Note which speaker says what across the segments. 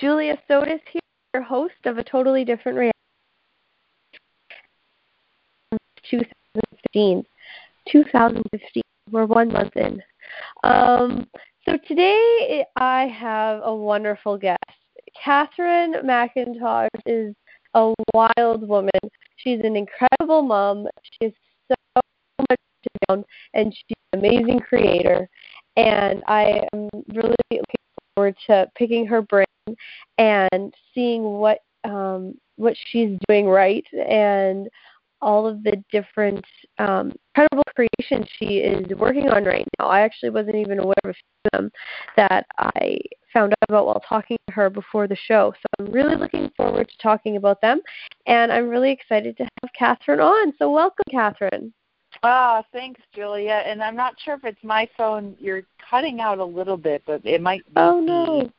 Speaker 1: Julia Sotis here, your host of A Totally Different Reality. 2015. 2015. We're one month in. Um, so today I have a wonderful guest. Catherine McIntosh is a wild woman. She's an incredible mom. She so much down, and she's an amazing creator. And I am really forward to picking her brain and seeing what um, what she's doing right and all of the different um, incredible creations she is working on right now. I actually wasn't even aware of a few of them that I found out about while talking to her before the show. So I'm really looking forward to talking about them, and I'm really excited to have Catherine on. So welcome, Catherine.
Speaker 2: Ah, thanks, Julia. And I'm not sure if it's my phone. You're cutting out a little bit, but it might be.
Speaker 1: Oh no.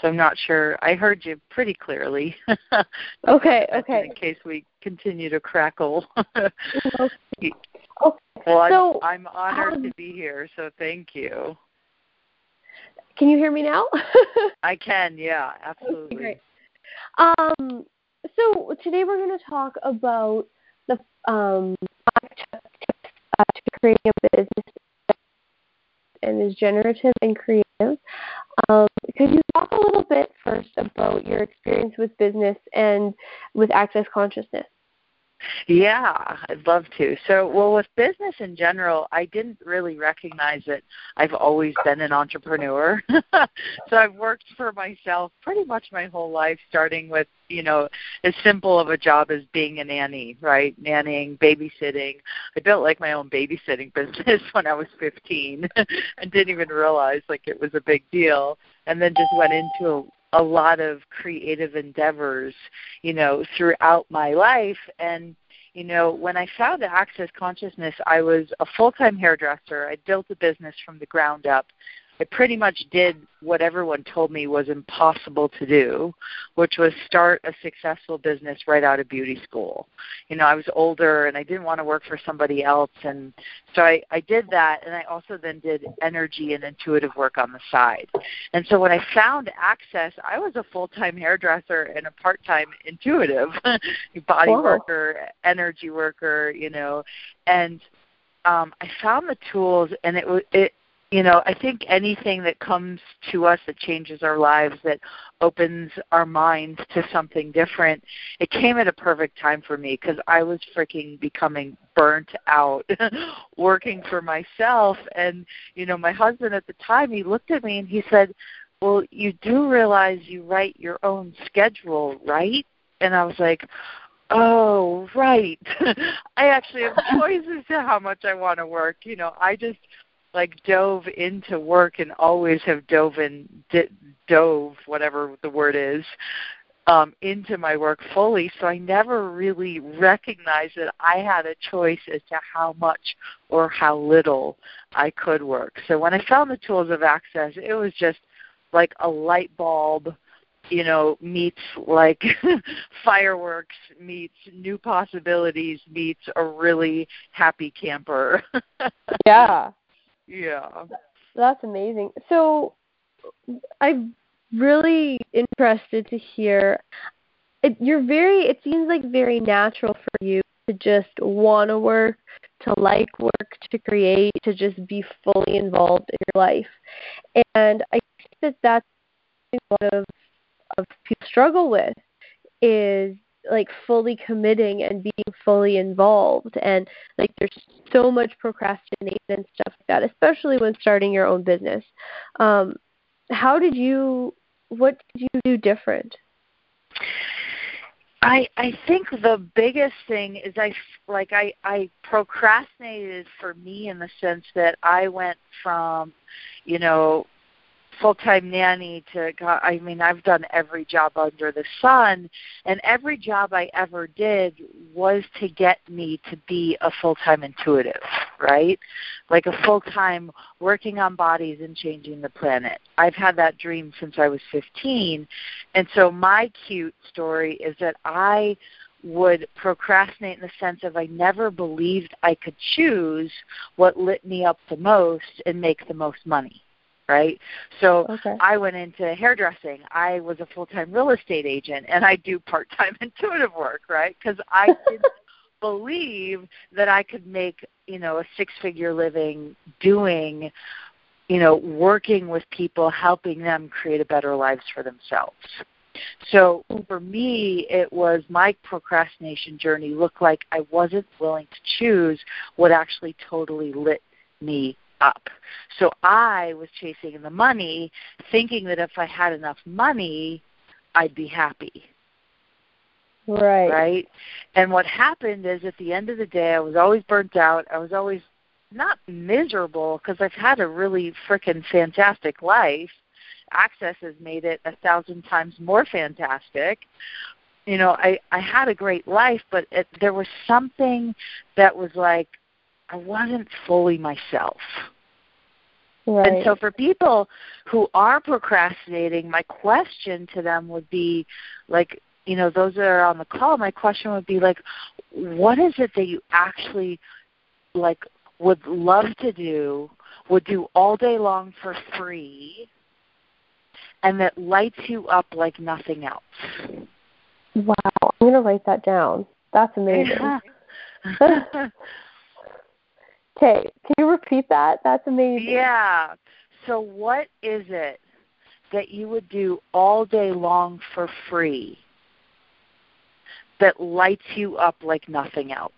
Speaker 2: So I'm not sure. I heard you pretty clearly.
Speaker 1: okay, okay.
Speaker 2: In case we continue to crackle.
Speaker 1: okay.
Speaker 2: Well, I'm,
Speaker 1: so,
Speaker 2: I'm honored
Speaker 1: um,
Speaker 2: to be here, so thank you.
Speaker 1: Can you hear me now?
Speaker 2: I can, yeah, absolutely.
Speaker 1: Okay, great. Um, so today we're going to talk about the um, uh, to creating a business and is generative and creative. Um, could you talk a little bit first about your experience with business and with access consciousness?
Speaker 2: Yeah, I'd love to. So, well, with business in general, I didn't really recognize that I've always been an entrepreneur. so, I've worked for myself pretty much my whole life, starting with, you know, as simple of a job as being a nanny, right? Nannying, babysitting. I built like my own babysitting business when I was 15 and didn't even realize like it was a big deal. And then just went into a lot of creative endeavors, you know, throughout my life. And, you know, when I found the Access Consciousness, I was a full time hairdresser. I built a business from the ground up. I pretty much did what everyone told me was impossible to do, which was start a successful business right out of beauty school. You know, I was older and I didn't want to work for somebody else and so I, I did that and I also then did energy and intuitive work on the side. And so when I found access, I was a full time hairdresser and a part time intuitive body worker, energy worker, you know, and um, I found the tools, and it was it you know, I think anything that comes to us that changes our lives, that opens our minds to something different, it came at a perfect time for me because I was freaking becoming burnt out working for myself. And, you know, my husband at the time, he looked at me and he said, Well, you do realize you write your own schedule, right? And I was like, Oh, right. I actually have choices to how much I want to work. You know, I just like dove into work and always have dove in d- dove whatever the word is um, into my work fully. So I never really recognized that I had a choice as to how much or how little I could work. So when I found the tools of access, it was just like a light bulb you know, meets like fireworks, meets new possibilities, meets a really happy camper.
Speaker 1: yeah.
Speaker 2: Yeah.
Speaker 1: That's amazing. So I'm really interested to hear. It, you're very. It seems like very natural for you to just want to work, to like work, to create, to just be fully involved in your life. And I think that that's one of of people struggle with is like fully committing and being fully involved. And like there's so much procrastination and stuff like that especially when starting your own business. Um how did you what did you do different?
Speaker 2: I I think the biggest thing is I like I I procrastinated for me in the sense that I went from you know full time nanny to I mean I've done every job under the sun and every job I ever did was to get me to be a full time intuitive, right? Like a full time working on bodies and changing the planet. I've had that dream since I was 15 and so my cute story is that I would procrastinate in the sense of I never believed I could choose what lit me up the most and make the most money right? So
Speaker 1: okay.
Speaker 2: I went into hairdressing. I was a full-time real estate agent, and I do part-time intuitive work, right? Because I didn't believe that I could make you know a six-figure living doing you know working with people, helping them create a better lives for themselves. So for me, it was my procrastination journey looked like I wasn't willing to choose what actually totally lit me up. So I was chasing the money, thinking that if I had enough money, I'd be happy.
Speaker 1: Right.
Speaker 2: Right? And what happened is at the end of the day, I was always burnt out. I was always not miserable because I've had a really freaking fantastic life. Access has made it a thousand times more fantastic. You know, I I had a great life, but it, there was something that was like I wasn't fully myself.
Speaker 1: Right.
Speaker 2: And so for people who are procrastinating, my question to them would be like, you know, those that are on the call, my question would be like, what is it that you actually like would love to do, would do all day long for free, and that lights you up like nothing else?
Speaker 1: Wow. I'm going to write that down. That's amazing. Okay, can you repeat that? That's amazing.
Speaker 2: Yeah. So, what is it that you would do all day long for free that lights you up like nothing else?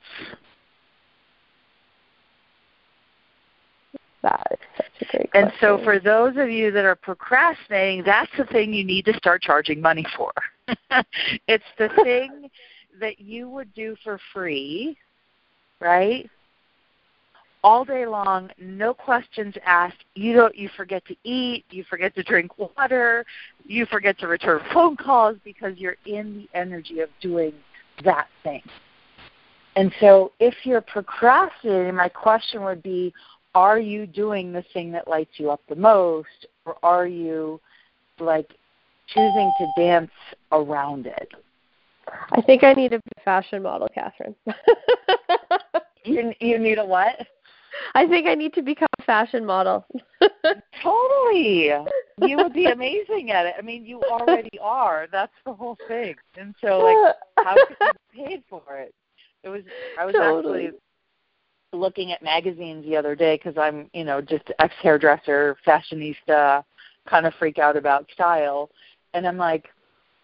Speaker 1: That is such a great
Speaker 2: And so, for those of you that are procrastinating, that's the thing you need to start charging money for. it's the thing that you would do for free, right? All day long, no questions asked. You don't you forget to eat, you forget to drink water, you forget to return phone calls because you're in the energy of doing that thing. And so if you're procrastinating, my question would be are you doing the thing that lights you up the most or are you like choosing to dance around it?
Speaker 1: I think I need a fashion model, Catherine.
Speaker 2: You you need a what?
Speaker 1: I think I need to become a fashion model.
Speaker 2: Totally. You would be amazing at it. I mean, you already are. That's the whole thing. And so like how could you paid for it? It was I was
Speaker 1: Totally.
Speaker 2: actually looking at magazines the other day because I'm, you know, just ex hairdresser, fashionista, kind of freak out about style, and I'm like,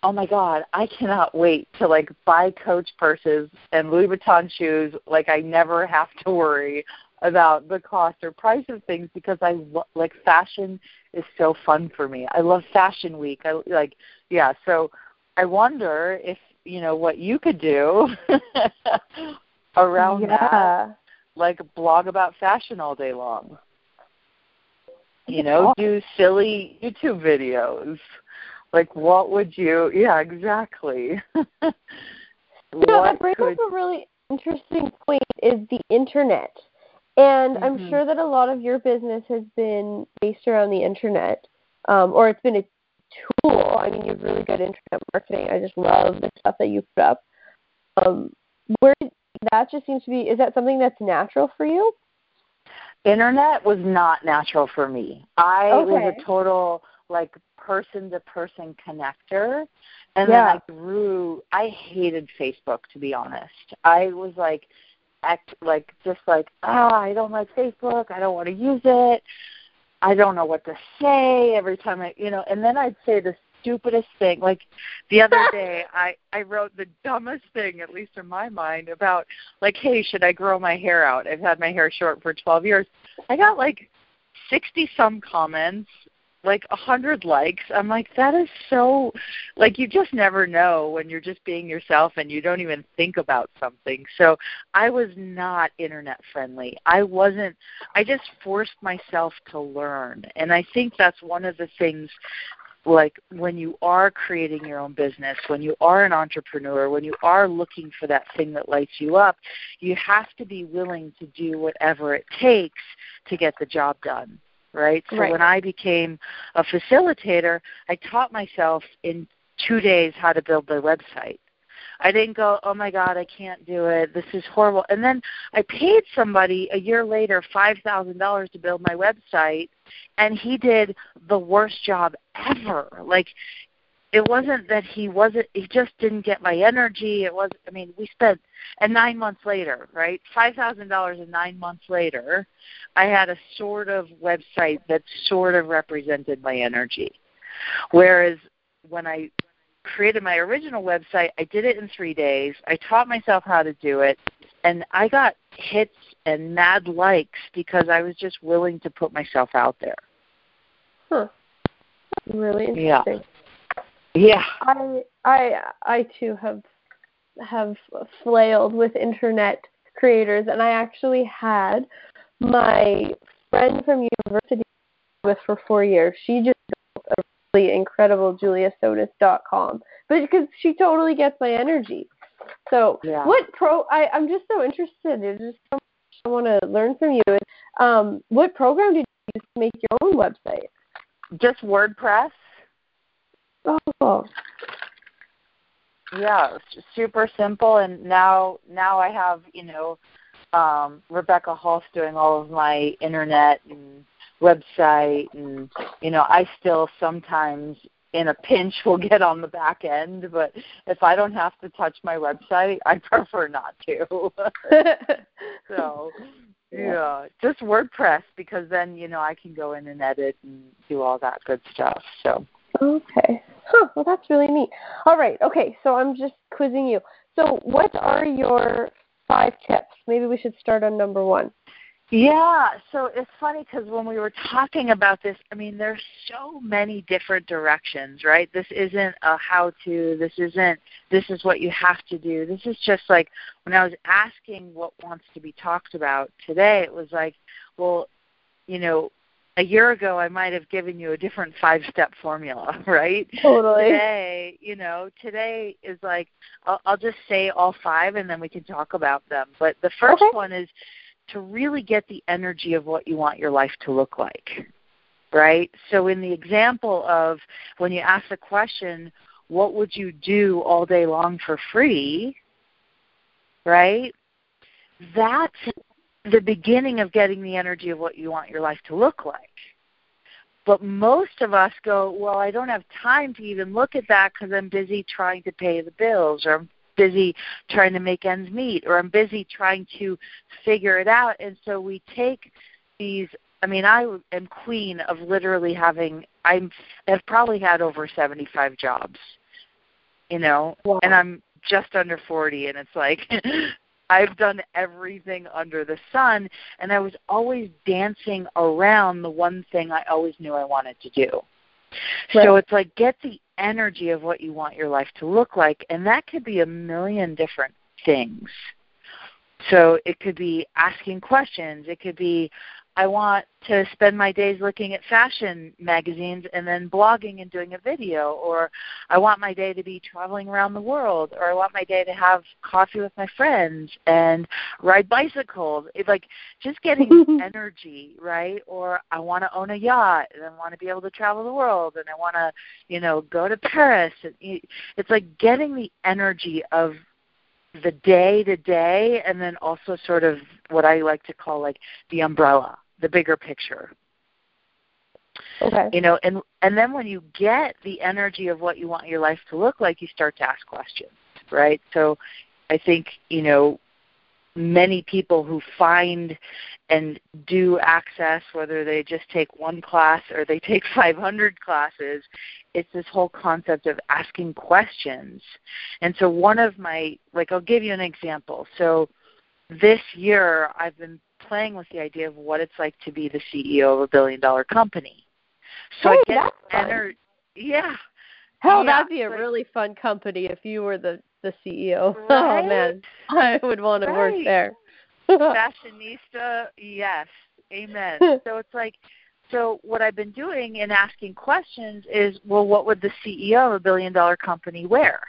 Speaker 2: oh my god, I cannot wait to like buy Coach purses and Louis Vuitton shoes. Like I never have to worry about the cost or price of things because I lo- like fashion is so fun for me. I love Fashion Week. I like yeah, so I wonder if you know what you could do around that like blog about fashion all day long. You know, do silly YouTube videos. Like what would you yeah, exactly.
Speaker 1: You know, that brings
Speaker 2: could
Speaker 1: up a really interesting point is the internet. And I'm
Speaker 2: Mhm.
Speaker 1: sure that a lot of your business has been based around the internet, um, or it's been a tool. I mean, you have really good internet marketing. I just love the stuff that you put up. Um, where that just seems to be is that something that's natural for you?
Speaker 2: internet was not natural for me. I was a total like person to person connector and
Speaker 1: Yeah.
Speaker 2: then I grew I hated Facebook to be honest. I was like act like just like, ah, I don't like Facebook, I don't want to use it. I don't know what to say every time I you know, and then I'd say the stupidest thing. Like the other day I I wrote the dumbest thing, at least in my mind, about like, hey, should I grow my hair out? I've had my hair short for 12 years. I got like 60 some comments, like a 100 likes. I'm like, that is so, like, you just never know when you're just being yourself and you don't even think about something. So I was not internet friendly. I wasn't, I just forced myself to learn. And I think that's one of the things like when you are creating your own business, when you are an entrepreneur, when you are looking for that thing that lights you up, you have to be willing to do whatever it takes to get the job done. Right? So
Speaker 1: Right.
Speaker 2: when I became a facilitator, I taught myself in two days how to build their website. I didn't go, "Oh my god, I can't do it. This is horrible." And then I paid somebody a year later $5,000 to build my website, and he did the worst job ever. Like it wasn't that he wasn't he just didn't get my energy. It was i mean we spent and nine months later right? five thousand dollars and nine months later i had a sort of website that sort of represented my energy. Whereas when i created my original website i did it in three days. I taught myself how to do it and i got hits and mad likes because i was just willing to put myself out there.
Speaker 1: Huh. Really interesting.
Speaker 2: yeah yeah.
Speaker 1: I I I too have have flailed with internet creators and I actually had my friend from university with for four years. She just built a really incredible juliasotis.com. But because she totally gets my energy. So
Speaker 2: yeah.
Speaker 1: what pro I, I'm just so interested. It's just so much I want to learn from you. Um, what program did you use to make your own website?
Speaker 2: Just WordPress.
Speaker 1: Oh.
Speaker 2: Yeah, super simple. And now, now I have you know um, Rebecca Hulse doing all of my internet and website, and you know I still sometimes in a pinch will get on the back end, but if I don't have to touch my website, I prefer not to. so yeah, just WordPress because then you know I can go in and edit and do all that good stuff. So
Speaker 1: Okay. Huh, well, that's really neat. All right. Okay. So I'm just quizzing you. So, what are your five tips? Maybe we should start on number one.
Speaker 2: Yeah, so it's funny because when we were talking about this, I mean, there's so many different directions, right? This isn't a how to, this isn't, this is what you have to do. This is just like when I was asking what wants to be talked about today, it was like, well, you know, a year ago I might have given you a different five step formula, right?
Speaker 1: Totally.
Speaker 2: Today, you know, today is like I'll, I'll just say all five and then we can talk about them. But the first
Speaker 1: okay.
Speaker 2: one is to really get the energy of what you want your life to look like. Right? So in the example of when you ask the question, what would you do all day long for free? Right? That's the beginning of getting the energy of what you want your life to look like. But most of us go, well, I don't have time to even look at that because I'm busy trying to pay the bills, or I'm busy trying to make ends meet, or I'm busy trying to figure it out. And so we take these. I mean, I am queen of literally having. I'm have probably had over 75 jobs, you know,
Speaker 1: wow.
Speaker 2: and I'm just under 40, and it's like I've done everything under the sun, and I was always dancing around the one thing I always knew I wanted to do. Right. So it's like get the energy of what you want your life to look like, and that could be a million different things. So it could be asking questions. It could be, I want to spend my days looking at fashion magazines and then blogging and doing a video, or I want my day to be traveling around the world, or I want my day to have coffee with my friends and ride bicycles. It's like just getting energy, right? Or I want to own a yacht and I want to be able to travel the world and I want to, you know, go to Paris. It's like getting the energy of the day to day and then also sort of what I like to call like the umbrella the bigger picture.
Speaker 1: Okay.
Speaker 2: You know, and and then when you get the energy of what you want your life to look like, you start to ask questions, right? So I think, you know, many people who find and do access, whether they just take one class or they take 500 classes, it's this whole concept of asking questions. And so, one of my, like, I'll give you an example. So, this year, I've been playing with the idea of what it's like to be the CEO of a billion dollar company. So
Speaker 1: hey,
Speaker 2: I get
Speaker 1: energy.
Speaker 2: Yeah.
Speaker 1: Hell,
Speaker 2: yeah,
Speaker 1: that'd be a really fun company if you were the the CEO.
Speaker 2: Oh, right?
Speaker 1: Oh man, I would want to
Speaker 2: right.
Speaker 1: work there.
Speaker 2: Fashionista, yes, amen. so it's like, so what I've been doing in asking questions is, well, what would the CEO of a billion dollar company wear?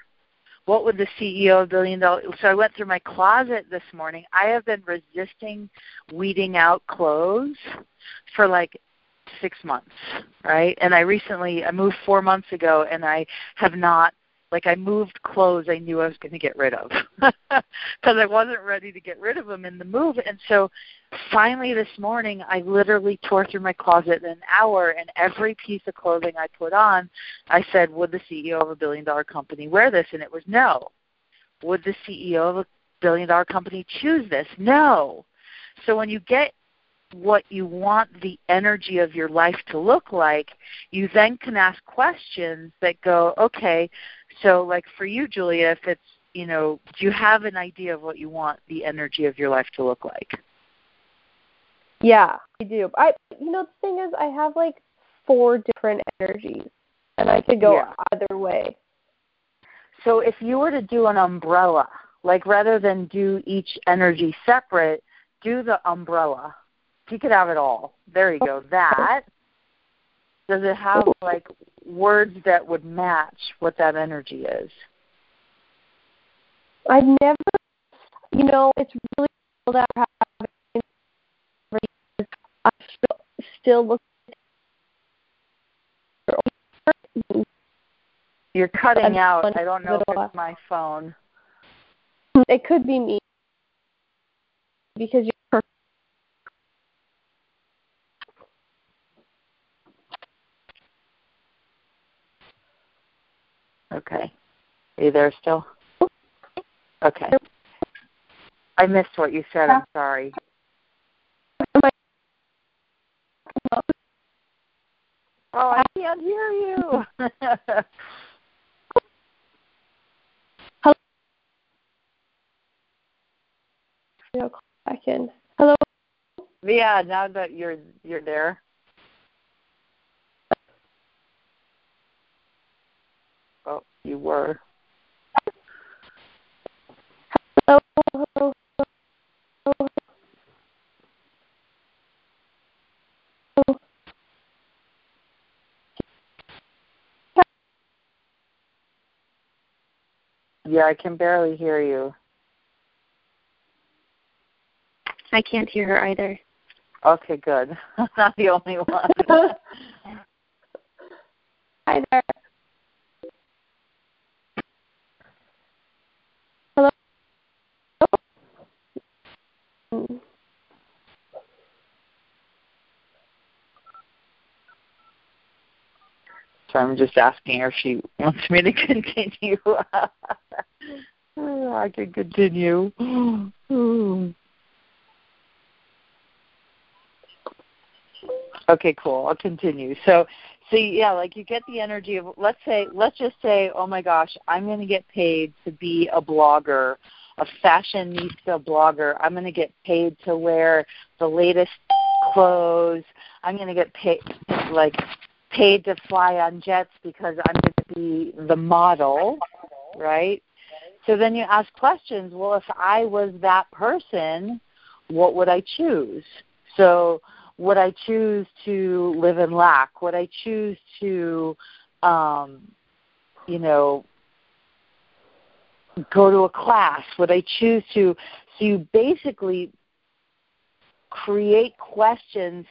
Speaker 2: What would the CEO of Billion Dollar? So I went through my closet this morning. I have been resisting weeding out clothes for like six months, right? And I recently I moved four months ago, and I have not like I moved clothes I knew I was going to get rid of because I wasn't ready to get rid of them in the move. And so finally this morning, I literally tore through my closet in an hour, and every piece of clothing I put on, I said, "Would the CEO of a billion dollar company wear this?" And it was no. Would the CEO of a billion dollar company choose this? No. So when you get what you want the energy of your life to look like, you then can ask questions that go, okay, so like for you, Julia, if it's, you know, do you have an idea of what you want the energy of your life to look like?
Speaker 1: Yeah, I do. I you know the thing is I have like four different energies and I could go yeah. either way.
Speaker 2: So if you were to do an umbrella, like rather than do each energy separate, do the umbrella. You could have it all. There you go. That does it have oh. like words that would match what that energy is?
Speaker 1: I've never, you know, it's really cool that I still, still looking.
Speaker 2: You're cutting out. I don't know if it's uh, my phone.
Speaker 1: It could be me because you're
Speaker 2: Okay. Are you there still? Okay. I missed what you said. I'm sorry. Oh, I can't hear you.
Speaker 1: Hello. Back in. Hello.
Speaker 2: Yeah, now that you're you're there. Oh, you were.
Speaker 1: Hello. Hello. Hello.
Speaker 2: Yeah, I can barely hear you.
Speaker 1: I can't hear her either.
Speaker 2: Okay, good. I'm not the only one.
Speaker 1: Hi there. Hello.
Speaker 2: So I'm just asking her if she wants me to continue. I can continue. okay, cool. I'll continue. So, see, yeah, like you get the energy of let's say, let's just say, oh my gosh, I'm going to get paid to be a blogger, a fashionista blogger. I'm going to get paid to wear the latest clothes. I'm going to get paid like paid to fly on jets because I'm going to be the model, right? So then you ask questions. Well, if I was that person, what would I choose? So would I choose to live in lack? Would I choose to, um, you know, go to a class? Would I choose to? So you basically create questions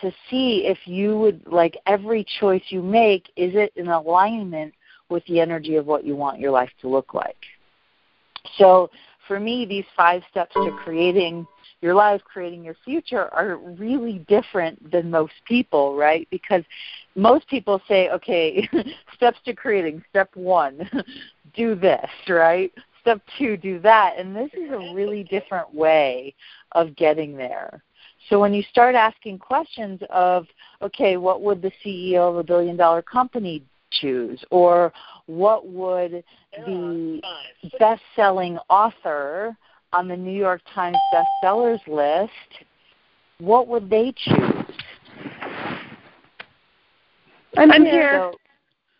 Speaker 2: to see if you would like every choice you make is it in alignment with the energy of what you want your life to look like? So for me these five steps to creating your life creating your future are really different than most people right? Because most people say okay steps to creating. Step 1 do this right? Step 2 do that. And this is a really different way of getting there so when you start asking questions of, okay, what would the CEO of a billion dollar company choose? Or what would the best selling author on the New York Times bestsellers list, what would they choose?
Speaker 1: I'm, I'm here.
Speaker 2: So,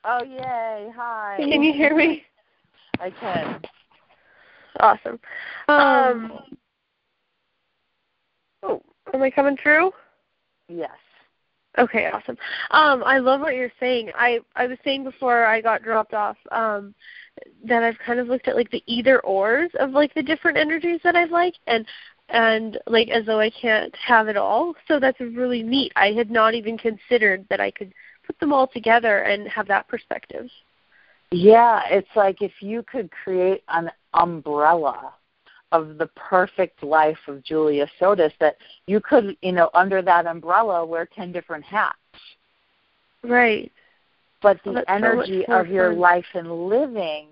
Speaker 2: oh, yay. Hi.
Speaker 1: Can you hear me?
Speaker 2: I can.
Speaker 1: Awesome. Um, oh, Am I coming through?
Speaker 2: Yes.
Speaker 1: Okay, awesome. Um, I love what you're saying. I I was saying before I got dropped off um, that I've kind of looked at like the either ors of like the different energies that I've liked, and and like as though I can't have it all. So that's really neat. I had not even considered that I could put them all together and have that perspective.
Speaker 2: Yeah, it's like if you could create an umbrella of the perfect life of Julia Sotis that you could, you know, under that umbrella wear 10 different hats.
Speaker 1: Right.
Speaker 2: But the energy
Speaker 1: so
Speaker 2: of your life and living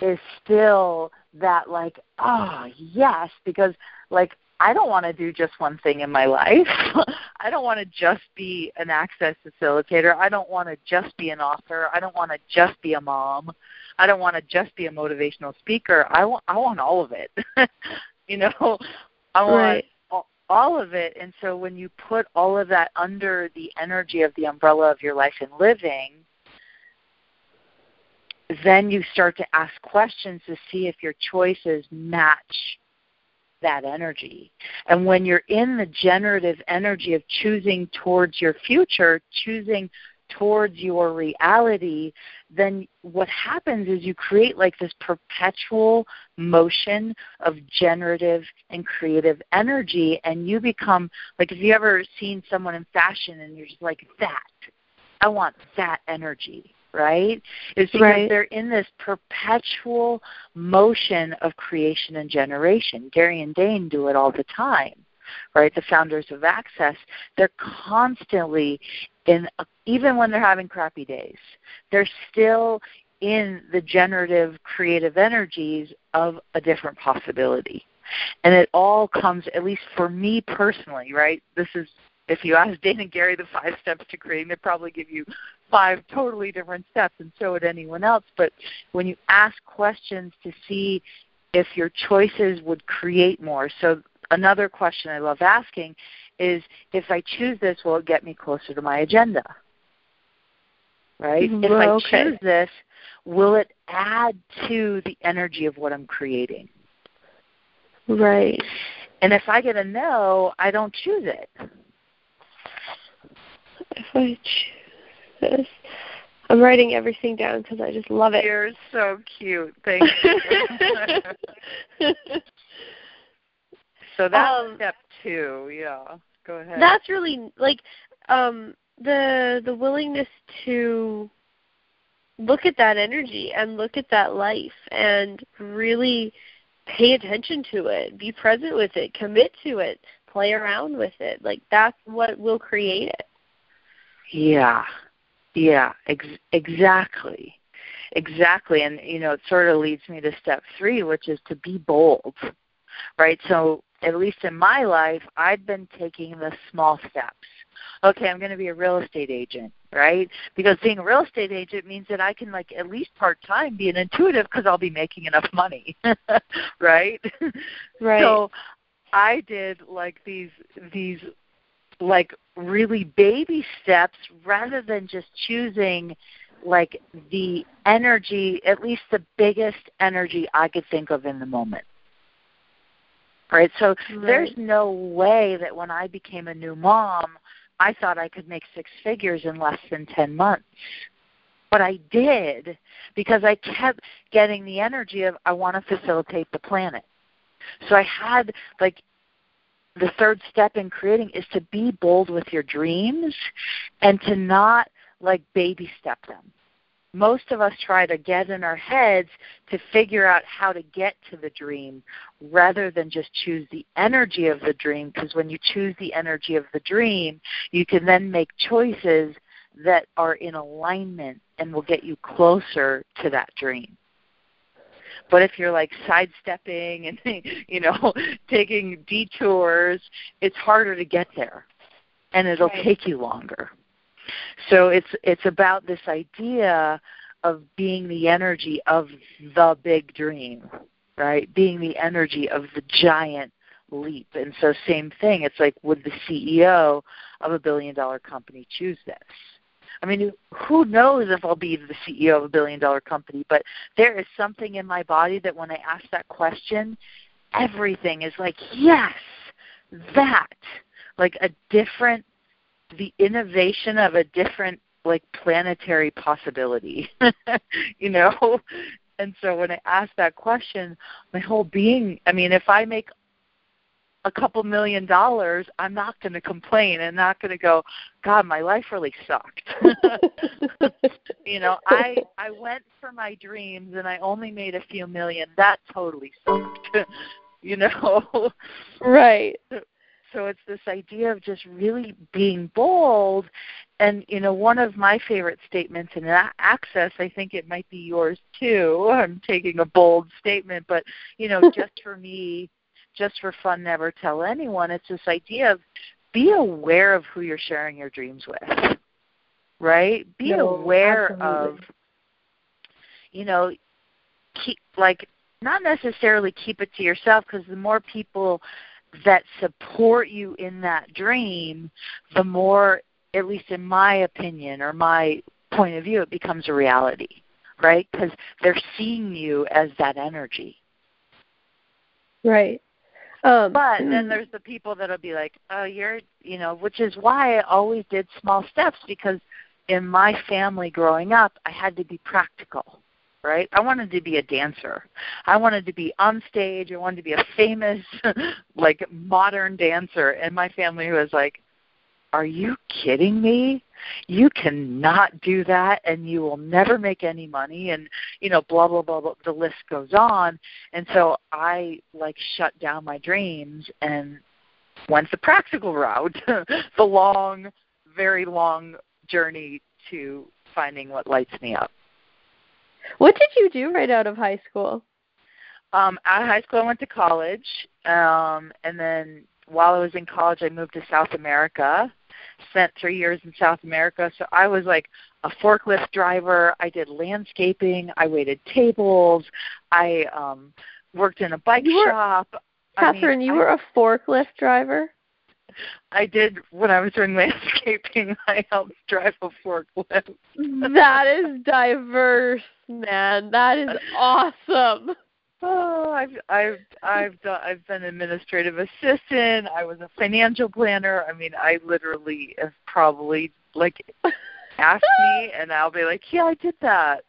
Speaker 2: is still that like, oh, yes, because like I don't want to do just one thing in my life. I don't want to just be an access facilitator. I don't want to just be an author. I don't want to just be a mom. I don't want to just be a motivational speaker. I want I want all of it. you know, I want
Speaker 1: right.
Speaker 2: all, all of it. And so when you put all of that under the energy of the umbrella of your life and living, then you start to ask questions to see if your choices match that energy. And when you're in the generative energy of choosing towards your future, choosing towards your reality, then what happens is you create like this perpetual motion of generative and creative energy and you become like if you ever seen someone in fashion and you're just like that I want that energy right? It's because
Speaker 1: right.
Speaker 2: they're in this perpetual motion of creation and generation. Gary and Dain do it all the time, right? The founders of Access, they're constantly in, even when they're having crappy days, they're still in the generative creative energies of a different possibility. And it all comes, at least for me personally, right? This is if you ask Dana and Gary the five steps to creating, they'd probably give you five totally different steps, and so would anyone else. But when you ask questions to see if your choices would create more, so another question I love asking is if I choose this, will it get me closer to my agenda? Right?
Speaker 1: Mm-hmm.
Speaker 2: If I
Speaker 1: okay.
Speaker 2: choose this, will it add to the energy of what I'm creating?
Speaker 1: Right.
Speaker 2: And if I get a no, I don't choose it.
Speaker 1: If I choose this. I'm writing everything down because I just love it.
Speaker 2: You're so cute. Thank you. so that's um, step two. Yeah. Go ahead.
Speaker 1: That's really like um, the the willingness to look at that energy and look at that life and really pay attention to it, be present with it, commit to it, play around with it. Like that's what will create it.
Speaker 2: Yeah, yeah, ex- exactly. Exactly. And, you know, it sort of leads me to step three, which is to be bold, right? So, at least in my life, I've been taking the small steps. Okay, I'm going to be a real estate agent, right? Because being a real estate agent means that I can, like, at least part time be an intuitive because I'll be making enough money, right?
Speaker 1: Right.
Speaker 2: So, I did like these these like really baby steps rather than just choosing like the energy, at least the biggest energy I could think of in the moment. Right? So
Speaker 1: right.
Speaker 2: there's no way that when I became a new mom, I thought I could make six figures in less than 10 months. But I did because I kept getting the energy of I want to facilitate the planet. So I had like the third step in creating is to be bold with your dreams and to not like baby step them. Most of us try to get in our heads to figure out how to get to the dream rather than just choose the energy of the dream because when you choose the energy of the dream, you can then make choices that are in alignment and will get you closer to that dream. But if you're like sidestepping and you know taking detours, it's harder to get there, and it'll
Speaker 1: right.
Speaker 2: take you longer. So it's it's about this idea of being the energy of the big dream, right? Being the energy of the giant leap. And so same thing, it's like would the CEO of a billion dollar company choose this? I mean, who knows if I'll be the CEO of a billion dollar company, but there is something in my body that when I ask that question, everything is like, yes, that. Like a different, the innovation of a different, like planetary possibility, you know? And so when I ask that question, my whole being, I mean, if I make a couple million dollars, I'm not going to complain and not going to go, God, my life really sucked. you know, I I went for my dreams and I only made a few million. That totally sucked. you know.
Speaker 1: Right.
Speaker 2: So, it's this idea of just really being bold. And you know one of my favorite statements in access i think it might be yours too. I'm taking a bold statement but you know just for me just for fun never tell anyone. It's this idea of be aware of who you're sharing your dreams with right? Be
Speaker 1: no,
Speaker 2: aware
Speaker 1: absolutely.
Speaker 2: of you know keep like not necessarily keep it to yourself because the more people that support you in that dream the more at least in my opinion or my point of view it becomes a reality right? Because they're seeing you as that energy.
Speaker 1: Right. Um,
Speaker 2: but then there's the people that'll be like, "Oh, you're," you know, which is why I always did small steps because in my family growing up, I had to be practical, right? I wanted to be a dancer. I wanted to be on stage. I wanted to be a famous, like modern dancer. And my family was like, "Are you kidding me? You cannot do that, and you will never make any money." And you know, blah blah blah. blah the list goes on. And so I like shut down my dreams and went the practical route, the long, very long journey to finding what lights me up.
Speaker 1: What did you do right out of high school?
Speaker 2: Um, out of high school, I went to college, um, and then while I was in college, I moved to South America. Spent three years in South America, so I was like a forklift driver. I did landscaping. I waited tables. I um, worked in a bike
Speaker 1: were,
Speaker 2: shop.
Speaker 1: Catherine,
Speaker 2: I mean,
Speaker 1: you
Speaker 2: I,
Speaker 1: were a forklift driver.
Speaker 2: I did when I was doing landscaping. I helped drive a forklift.
Speaker 1: that is diverse, man. That is awesome.
Speaker 2: Oh, I've I've I've done I've been administrative assistant. I was a financial planner. I mean, I literally have probably like ask me, and I'll be like, yeah, I did that.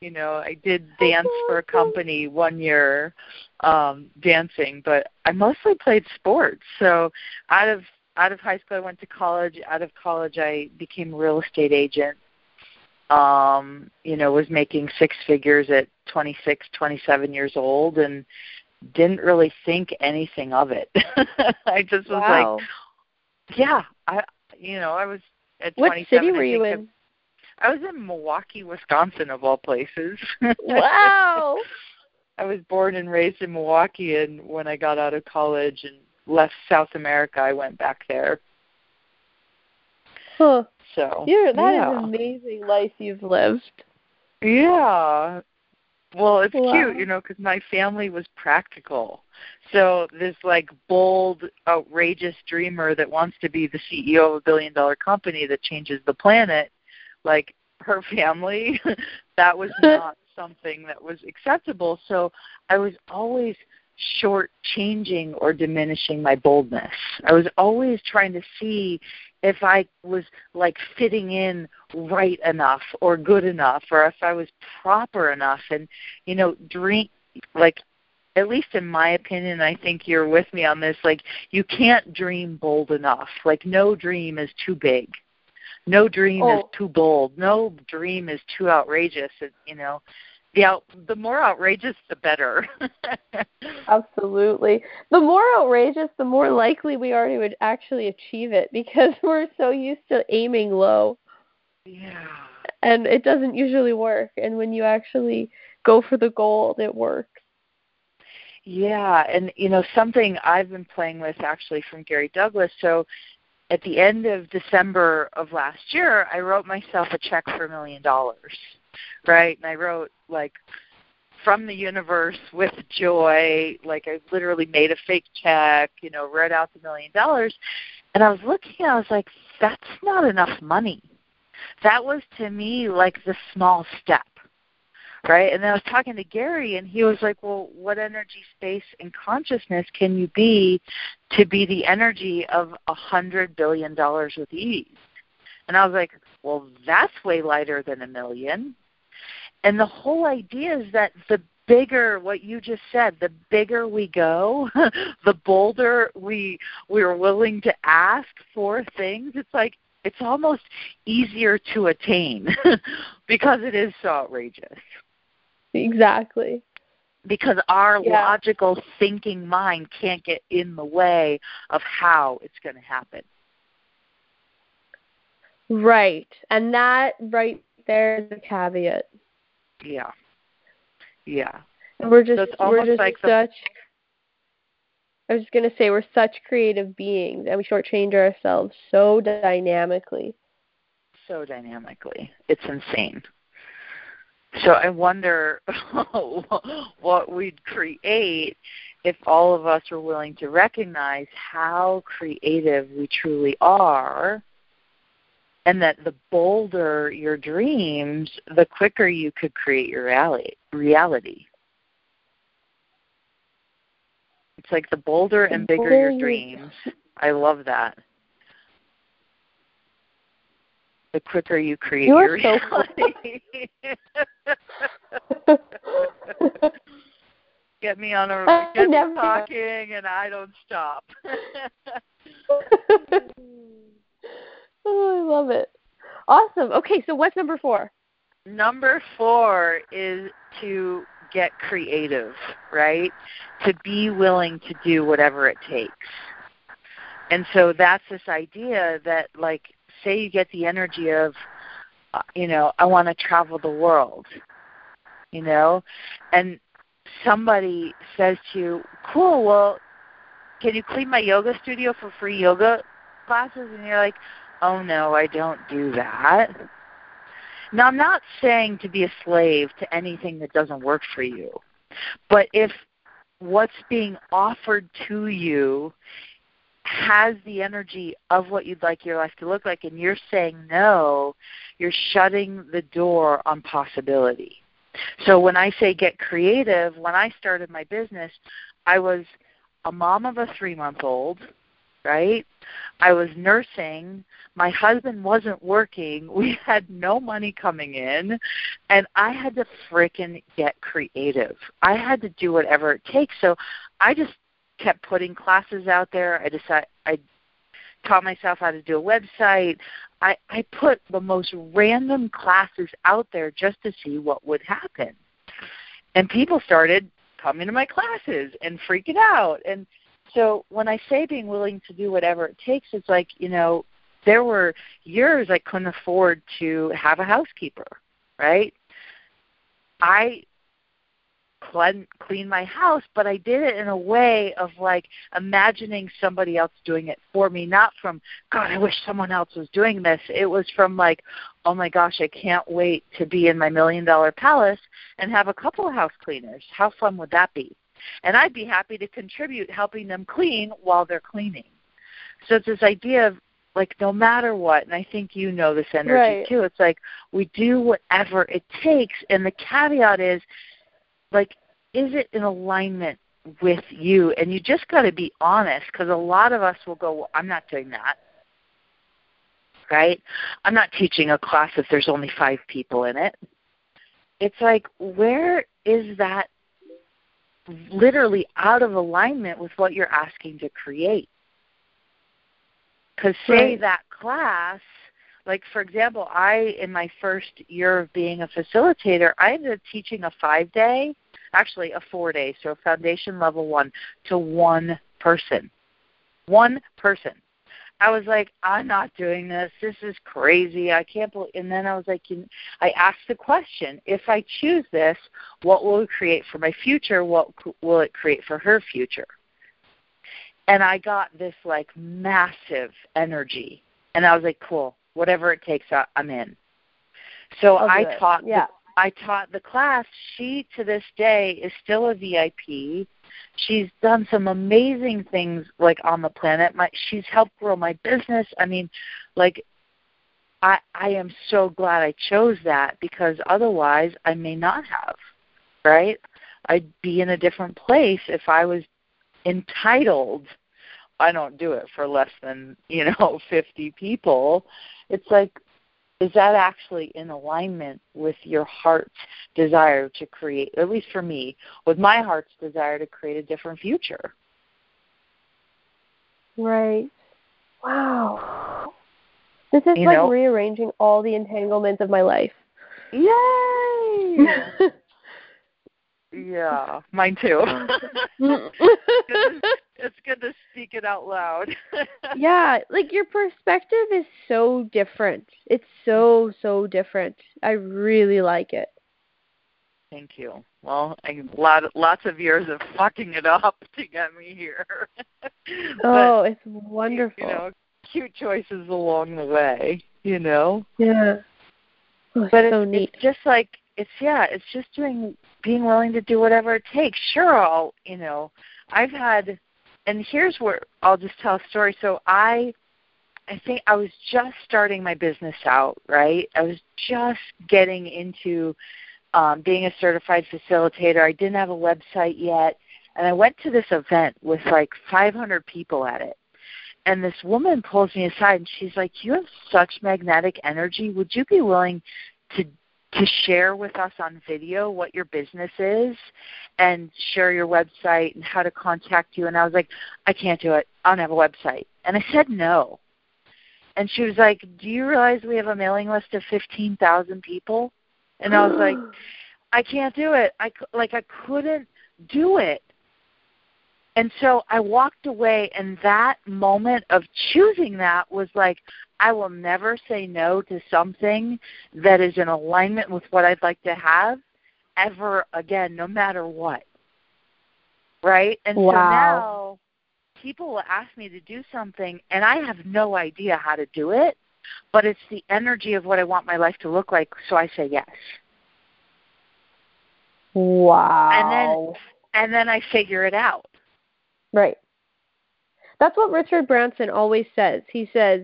Speaker 2: You know, I did dance for a company one year, um, dancing, but I mostly played sports. So out of out of high school, I went to college. Out of college, I became a real estate agent. Um, you know, was making six figures at 26, 27 years old, and didn't really think anything of it. I just was
Speaker 1: wow.
Speaker 2: like, yeah, I, you know, I was at
Speaker 1: what
Speaker 2: 27.
Speaker 1: city were you in?
Speaker 2: I was in Milwaukee, Wisconsin, of all places.
Speaker 1: Wow.
Speaker 2: I was born and raised in Milwaukee, and when I got out of college and left South America, I went back there.
Speaker 1: Huh.
Speaker 2: So
Speaker 1: You're, that is
Speaker 2: yeah.
Speaker 1: an amazing life you've lived.
Speaker 2: Yeah. Well, it's
Speaker 1: Wow.
Speaker 2: cute, you know, because my family was practical. So this like bold, outrageous dreamer that wants to be the CEO of a billion dollar company that changes the planet, like her family, that was not something that was acceptable. So I was always short changing or diminishing my boldness. I was always trying to see if I was like fitting in right enough or good enough or if I was proper enough and you know dream like at least in my opinion I think you're with me on this like you can't dream bold enough like no dream is too big no dream is
Speaker 1: Oh.
Speaker 2: too bold no dream is too outrageous you know the out the more outrageous the better
Speaker 1: Absolutely. The more outrageous, the more likely we are to actually achieve it because we're so used to aiming low
Speaker 2: yeah
Speaker 1: and it doesn't usually work. And when you actually go for the gold, it works.
Speaker 2: Yeah, and you know something I've been playing with actually from Gary Douglas. So at the end of December of last year, I wrote myself a check for a million dollars, right? And I wrote like from the universe with joy, like I literally made a fake check, you know, read out the million dollars, and I was looking, I was like, that's not enough money. That was to me like the small step right? And then I was talking to Gary, and he was like, "Well, what energy, space, and consciousness can you be to be the energy of a hundred billion dollars with ease?" And I was like, "Well, that's way lighter than a million. And the whole idea is that the bigger what you just said the bigger we go the bolder we we're willing to ask for things it's like it's almost easier to attain because it is so outrageous.
Speaker 1: Exactly.
Speaker 2: Because our
Speaker 1: Yeah.
Speaker 2: logical thinking mind can't get in the way of how it's going to happen.
Speaker 1: Right. And that right there is the caveat.
Speaker 2: Yeah. Yeah.
Speaker 1: And we're just
Speaker 2: it's
Speaker 1: we're just
Speaker 2: like the-
Speaker 1: such I was just gonna say we're such creative beings and we shortchange ourselves so dynamically.
Speaker 2: So dynamically. It's insane. So I wonder what we'd create if all of us were willing to recognize how creative we truly are and that the bolder your dreams, the quicker you could create your reality. It's like the bolder and bigger your dreams. I love that. The quicker you create
Speaker 1: You
Speaker 2: your
Speaker 1: are so cool.
Speaker 2: reality. Get me on a get me talking and I don't stop.
Speaker 1: oh, I love it. Awesome. Okay, so what's number four?
Speaker 2: Number four is to get creative, right? To be willing to do whatever it takes. And so that's this idea that, like, say you get the energy of, uh, you know, I want to travel the world, you know, and somebody says to you, cool, well, can you clean my yoga studio for free yoga classes? And you're like, oh no, I don't do that. Now, I'm not saying to be a slave to anything that doesn't work for you, but if what's being offered to you has the energy of what you'd like your life to look like and you're saying no, you're shutting the door on possibility. So when I say get creative, when I started my business, I was a mom of a three month old, right? I was nursing. My husband wasn't working. We had no money coming in. And I had to frickin' get creative. I had to do whatever it takes. So I just kept putting classes out there. I decided I taught myself how to do a website. I, I put the most random classes out there just to see what would happen. And people started coming to my classes and freaking out. And so when I say being willing to do whatever it takes, it's like, you know, there were years I couldn't afford to have a housekeeper, right? I clean, clean my house, but I did it in a way of like imagining somebody else doing it for me, not from, God, I wish someone else was doing this. It was from like, oh my gosh, I can't wait to be in my million dollar palace and have a couple of house cleaners. How fun would that be? And I'd be happy to contribute helping them clean while they're cleaning. So it's this idea of like no matter what, and I think you know this energy
Speaker 1: Right.
Speaker 2: too. It's like we do whatever it takes, and the caveat is like, is it in alignment with you? And you just got to be honest, because a lot of us will go, well, I'm not doing that. Right? I'm not teaching a class if there's only five people in it. It's like, where is that literally out of alignment with what you're asking to create? Because say
Speaker 1: Right.
Speaker 2: that class, like for example, I in my first year of being a facilitator, I ended up teaching a five day, actually a four day, so foundation level one to one person. One person. I was like, I'm not doing this. This is crazy. I can't believe. And then I was like, I asked the question: If I choose this, what will it create for my future? What will it create for her future? And I got this like massive energy, and I was like, cool. Whatever it takes, I, I'm in. So
Speaker 1: I'll
Speaker 2: I taught.
Speaker 1: Yeah.
Speaker 2: The, I taught the class. She to this day is still a VIP. She's done some amazing things like on the planet. My she's helped grow my business. I mean, like I I am so glad I chose that because otherwise I may not have, right? I'd be in a different place if I was entitled. I don't do it for less than, you know, 50 people. It's like is that actually in alignment with your heart's desire to create at least for me with my heart's desire to create a different future
Speaker 1: Right. Wow. This is
Speaker 2: You
Speaker 1: like
Speaker 2: know-
Speaker 1: rearranging all the entanglements of my life.
Speaker 2: Yay! yeah, mine too. it's, good to, it's good to speak it out loud.
Speaker 1: yeah, like your perspective is so different. It's so so different. I really like it.
Speaker 2: Thank you. Well, I lot lots of years of fucking it up to get me here.
Speaker 1: oh, it's wonderful.
Speaker 2: You know, cute choices along the way. You know.
Speaker 1: yeah. Oh,
Speaker 2: but
Speaker 1: so
Speaker 2: it's,
Speaker 1: neat.
Speaker 2: it's just like it's yeah, it's just doing being willing to do whatever it takes. Sure, I'll you know, I've had, and here's where I'll just tell a story. So I, I think I was just starting my business out, right? I was just getting into um, being a certified facilitator. I didn't have a website yet, and I went to this event with like 500 people at it. And this woman pulls me aside and she's like, "You have such magnetic energy. Would you be willing to to share with us on video what your business is and share your website and how to contact you?" And I was like, "I can't do it. I don't have a website." And I said no. And she was like, "Do you realize we have a mailing list of 15,000 people?" And I was like, "I can't do it. I like I couldn't do it." And so I walked away, and that moment of choosing that was like, I will never say no to something that is in alignment with what I'd like to have ever again, no matter what. Right? And so now people will ask me to do something, and I have no idea how to do it, but it's the energy of what I want my life to look like, so I say yes.
Speaker 1: wow.
Speaker 2: And then And then I figure it out.
Speaker 1: Right. That's what Richard Branson always says. He says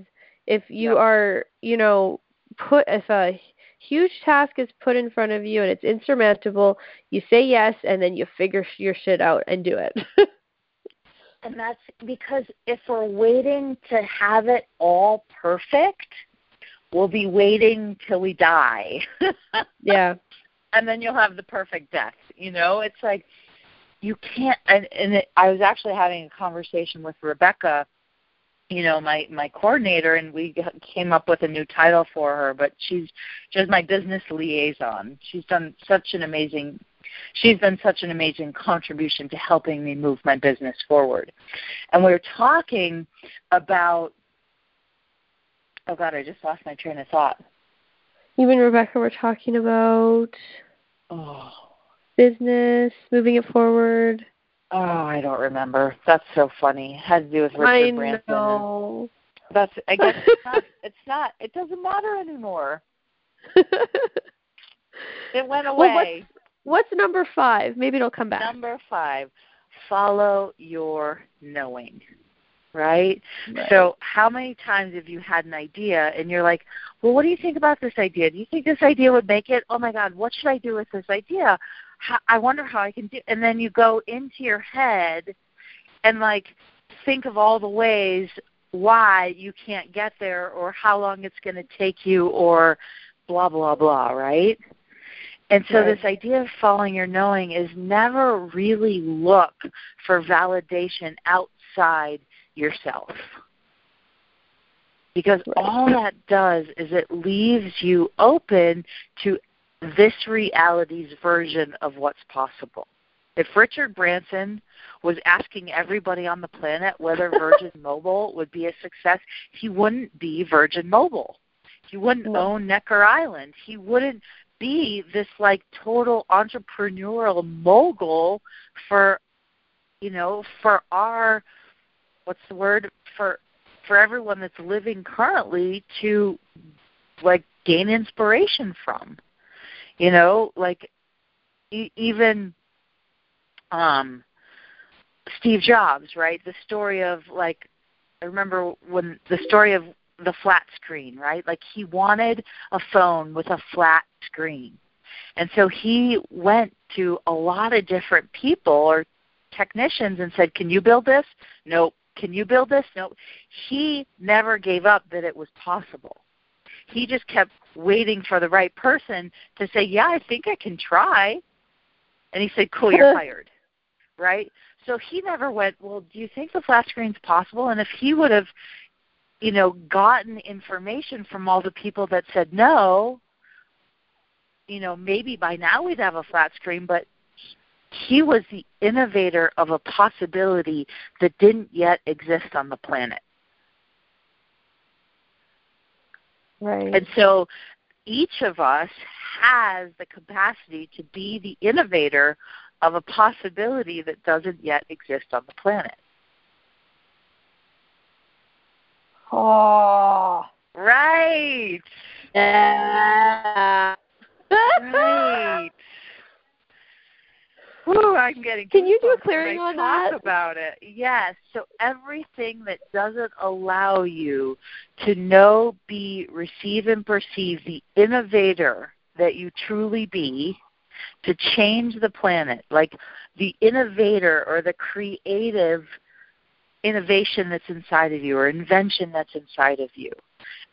Speaker 1: if you
Speaker 2: Yeah.
Speaker 1: are, you know, put if a huge task is put in front of you and it's insurmountable, you say yes and then you figure your shit out and do it.
Speaker 2: And that's because if we're waiting to have it all perfect, we'll be waiting till we die.
Speaker 1: yeah.
Speaker 2: and then you'll have the perfect death. You know, it's like you can't. And, and it, I was actually having a conversation with Rebecca, you know, my my coordinator, and we came up with a new title for her. But she's just my business liaison. She's done such an amazing. She's done such an amazing contribution to helping me move my business forward. And we were talking about. Oh God, I just lost my train of thought.
Speaker 1: You and Rebecca were talking about
Speaker 2: Oh.
Speaker 1: business, moving it forward.
Speaker 2: Oh, I don't remember. That's so funny. It had to do with Richard
Speaker 1: I
Speaker 2: Branson.
Speaker 1: know.
Speaker 2: That's I guess it's not it's not it doesn't matter anymore. It went
Speaker 1: Well,
Speaker 2: away.
Speaker 1: What's number five? Maybe it'll come back.
Speaker 2: Number five. Follow your knowing. Right?
Speaker 1: Right.
Speaker 2: So how many times have you had an idea and you're like, Well what do you think about this idea? Do you think this idea would make it? Oh my God, what should I do with this idea? How, I wonder how I can do and then you go into your head and like think of all the ways why you can't get there or how long it's going to take you or blah blah blah right and so
Speaker 1: Right.
Speaker 2: this idea of following your knowing is never really look for validation outside yourself because
Speaker 1: Right.
Speaker 2: all that does is it leaves you open to this reality's version of what's possible if richard branson was asking everybody on the planet whether Virgin Mobile would be a success, he wouldn't be Virgin Mobile. He wouldn't own Necker Island. He wouldn't be this like total entrepreneurial mogul for you know, for our what's the word? For for everyone that's living currently to like gain inspiration from. You know, like e- even um Steve Jobs, right? The story of like I remember when the story of the flat screen, right? Like he wanted a phone with a flat screen. And so he went to a lot of different people or technicians and said, "Can you build this?" Nope. Can you build this? Nope. He never gave up that it was possible. He just kept waiting for the right person to say, "Yeah, I think I can try." And he said, "Cool, you're fired." Right? So he never went, well, do you think the flat screen's possible? And if he would have you know, gotten information from all the people that said no, you know, maybe by now we'd have a flat screen, but he was the innovator of a possibility that didn't yet exist on the planet.
Speaker 1: Right.
Speaker 2: And so each of us has the capacity to be the innovator of a possibility that doesn't yet exist on the planet.
Speaker 1: Oh.
Speaker 2: Right.
Speaker 1: Yeah.
Speaker 2: right. I'm getting.
Speaker 1: Can you do a clearing on
Speaker 2: talk
Speaker 1: that?
Speaker 2: about it? Yes. So everything that doesn't allow you to know, be, receive, and perceive the innovator that you truly be, to change the planet, like the innovator or the creative innovation that's inside of you or invention that's inside of you.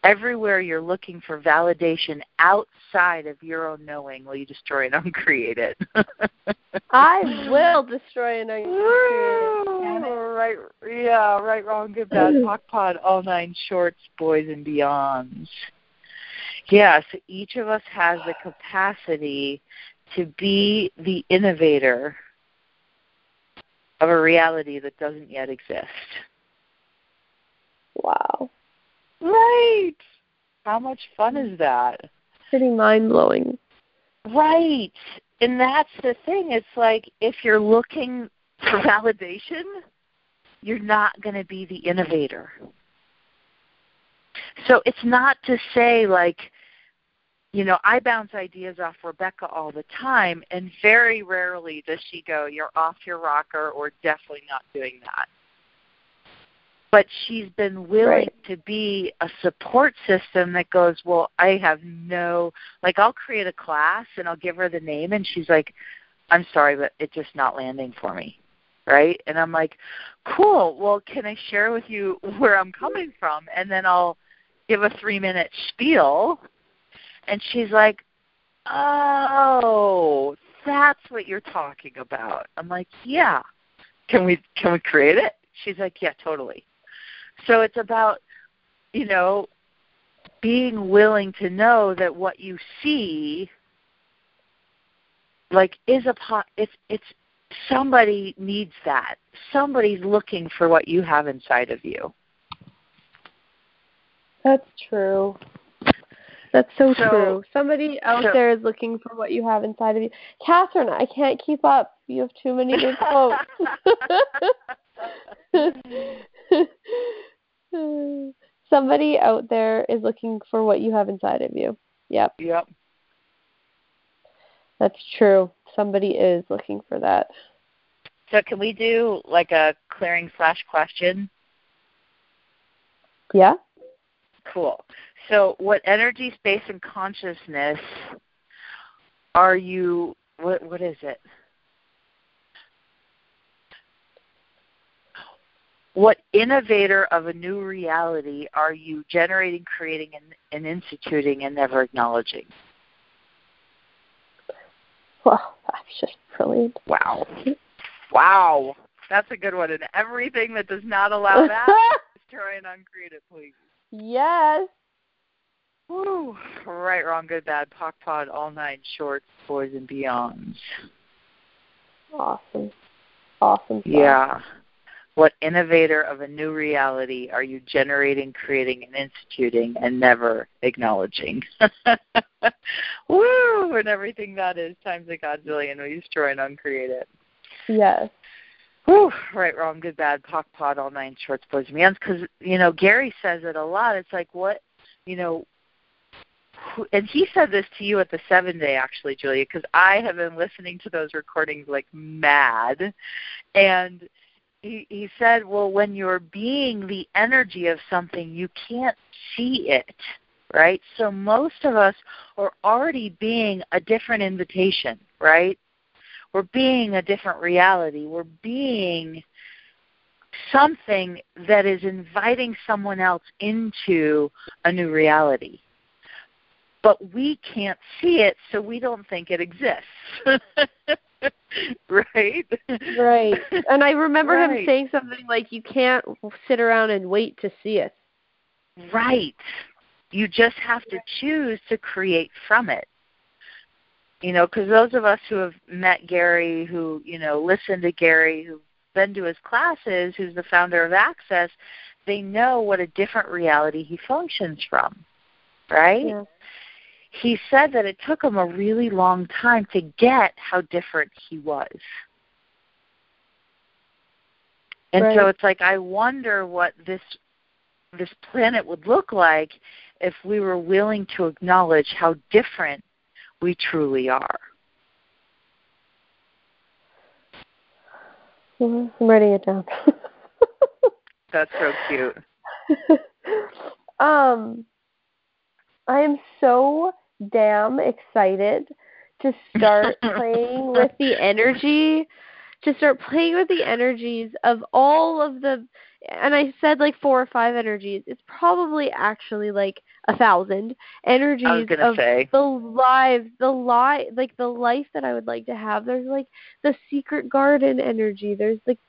Speaker 2: Everywhere you're looking for validation outside of your own knowing, will you destroy and uncreate it?
Speaker 1: I will destroy and uncreate.
Speaker 2: Right, yeah, right, wrong, good, bad, POC POD, all nine shorts, boys and beyonds. Yes, each of us has the capacity to be the innovator of a reality that doesn't yet exist.
Speaker 1: Wow.
Speaker 2: Right. How much fun is that?
Speaker 1: Pretty mind blowing.
Speaker 2: Right. And that's the thing. It's like if you're looking for validation, you're not going to be the innovator. So it's not to say like, you know, I bounce ideas off Rebecca all the time, and very rarely does she go, You're off your rocker, or definitely not doing that. But she's been willing
Speaker 1: Right.
Speaker 2: to be a support system that goes, Well, I have no, like, I'll create a class and I'll give her the name, and she's like, I'm sorry, but it's just not landing for me. Right? And I'm like, Cool, well, can I share with you where I'm coming from? And then I'll give a three minute spiel and she's like, "Oh, that's what you're talking about." I'm like, "Yeah. Can we can we create it?" She's like, "Yeah, totally." So it's about, you know, being willing to know that what you see like is a pot it's it's somebody needs that. Somebody's looking for what you have inside of you.
Speaker 1: That's true. That's so,
Speaker 2: So-
Speaker 1: true. Somebody out
Speaker 2: so-
Speaker 1: there is looking for what you have inside of you. Catherine, I can't keep up. You have too many good quotes. Somebody out there is looking for what you have inside of you. Yep,
Speaker 2: Yep.
Speaker 1: that's true. Somebody is looking for that.
Speaker 2: So can we do like a clearing slash question?
Speaker 1: Yeah?
Speaker 2: Cool. So, what energy, space, and consciousness are you? What what is it? What innovator of a new reality are you generating, creating, and, and instituting, and never acknowledging?
Speaker 1: Well, that's just brilliant.
Speaker 2: Wow, wow, that's a good one. And everything that does not allow that, destroy and uncreate it, please.
Speaker 1: yes.
Speaker 2: Woo. Right, wrong, good, bad, POC POD, all nine shorts, boys and beyonds.
Speaker 1: Awesome. Awesome.
Speaker 2: Yeah. What innovator of a new reality are you generating, creating, and instituting and never acknowledging? Woo! And everything that is times a godzillion. We destroy and uncreate it.
Speaker 1: Yes.
Speaker 2: Whew, right, wrong, good, bad, POC, POD, all nine shorts, boys and beyonds. Because, you know, Gary says it a lot. It's like, what, you know, who- and he said this to you at the seven day actually julia because i have been listening to those recordings like mad and he he said well when you're being the energy of something you can't see it right? So most of us are already being a different invitation right? We're being a different reality. We're being something that is inviting someone else into a new reality. But we can't see it, so we don't think it exists. right?
Speaker 1: Right. And I remember him saying something like, "You can't sit around and wait to see it."
Speaker 2: Right. You just have to choose to create from it. You know, because those of us who have met Gary, who, you know, listen to Gary, who've been to his classes, who's the founder of Access, they know what a different reality he functions from. Right?
Speaker 1: Yeah.
Speaker 2: He said that it took him a really long time to get how different he was. And
Speaker 1: right.
Speaker 2: so it's like I wonder what this this planet would look like if we were willing to acknowledge how different we truly are.
Speaker 1: I'm writing it down.
Speaker 2: That's so cute.
Speaker 1: um, I am so damn excited to start playing with the energy to start playing with the energies of all of the and I said like four or five energies. It's probably actually like a thousand energies of
Speaker 2: say.
Speaker 1: the lives, the life, like the life that I would like to have. There's like the secret garden energy. There's like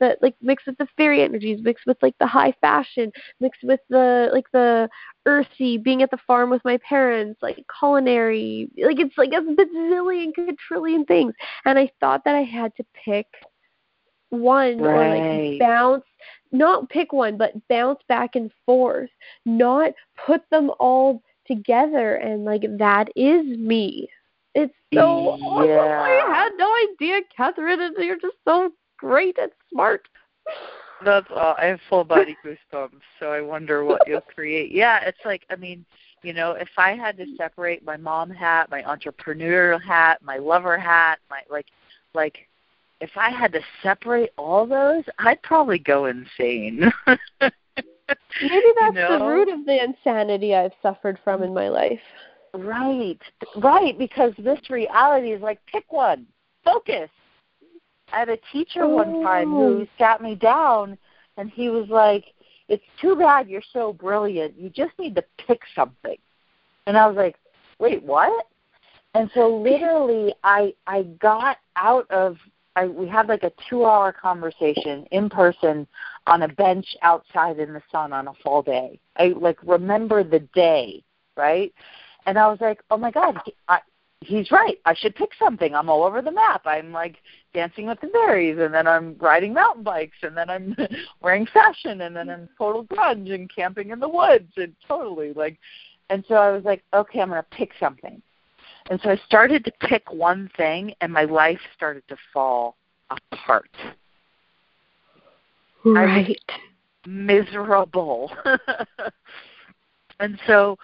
Speaker 1: the like mixed with the fairy energies, mixed with like the high fashion, mixed with the like the earthy being at the farm with my parents, like culinary. Like it's like a bazillion, quadrillion things. And I thought that I had to pick one
Speaker 2: right.
Speaker 1: or like bounce not pick one but bounce back and forth not put them all together and like that is me. It's so
Speaker 2: yeah.
Speaker 1: awesome. I had no idea catherine and you're just so great and smart.
Speaker 2: That's uh, i have full body goosebumps so i wonder what you'll create. Yeah it's like i mean you know if i had to separate my mom hat my entrepreneurial hat my lover hat my like like if I had to separate all those, I'd probably go insane.
Speaker 1: Maybe that's
Speaker 2: you know?
Speaker 1: the root of the insanity I've suffered from in my life.
Speaker 2: Right, right, because this reality is like pick one, focus. I had a teacher
Speaker 1: oh.
Speaker 2: one time who oh. sat me down and he was like, It's too bad you're so brilliant. You just need to pick something. And I was like, Wait, what? And so literally I I got out of I, we had like a two-hour conversation in person on a bench outside in the sun on a fall day. I like remember the day, right? And I was like, oh my god, he, I, he's right. I should pick something. I'm all over the map. I'm like dancing with the fairies, and then I'm riding mountain bikes, and then I'm wearing fashion, and then I'm total grunge and camping in the woods, and totally like. And so I was like, okay, I'm gonna pick something. And so I started to pick one thing, and my life started to fall apart.
Speaker 1: Right.
Speaker 2: miserable. and so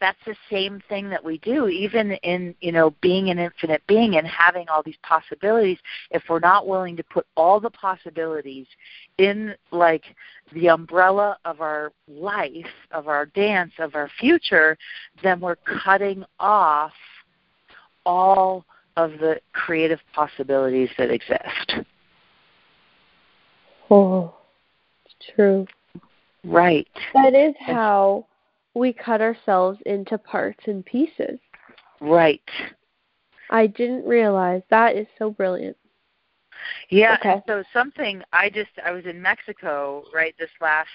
Speaker 2: that's the same thing that we do even in you know being an infinite being and having all these possibilities. If we're not willing to put all the possibilities in like the umbrella of our life of our dance of our future then we're cutting off all of the creative possibilities that exist.
Speaker 1: Oh it's true.
Speaker 2: Right.
Speaker 1: That is how we cut ourselves into parts and pieces.
Speaker 2: Right.
Speaker 1: I didn't realize that is so brilliant.
Speaker 2: Yeah,
Speaker 1: okay.
Speaker 2: so something I just I was in Mexico right this last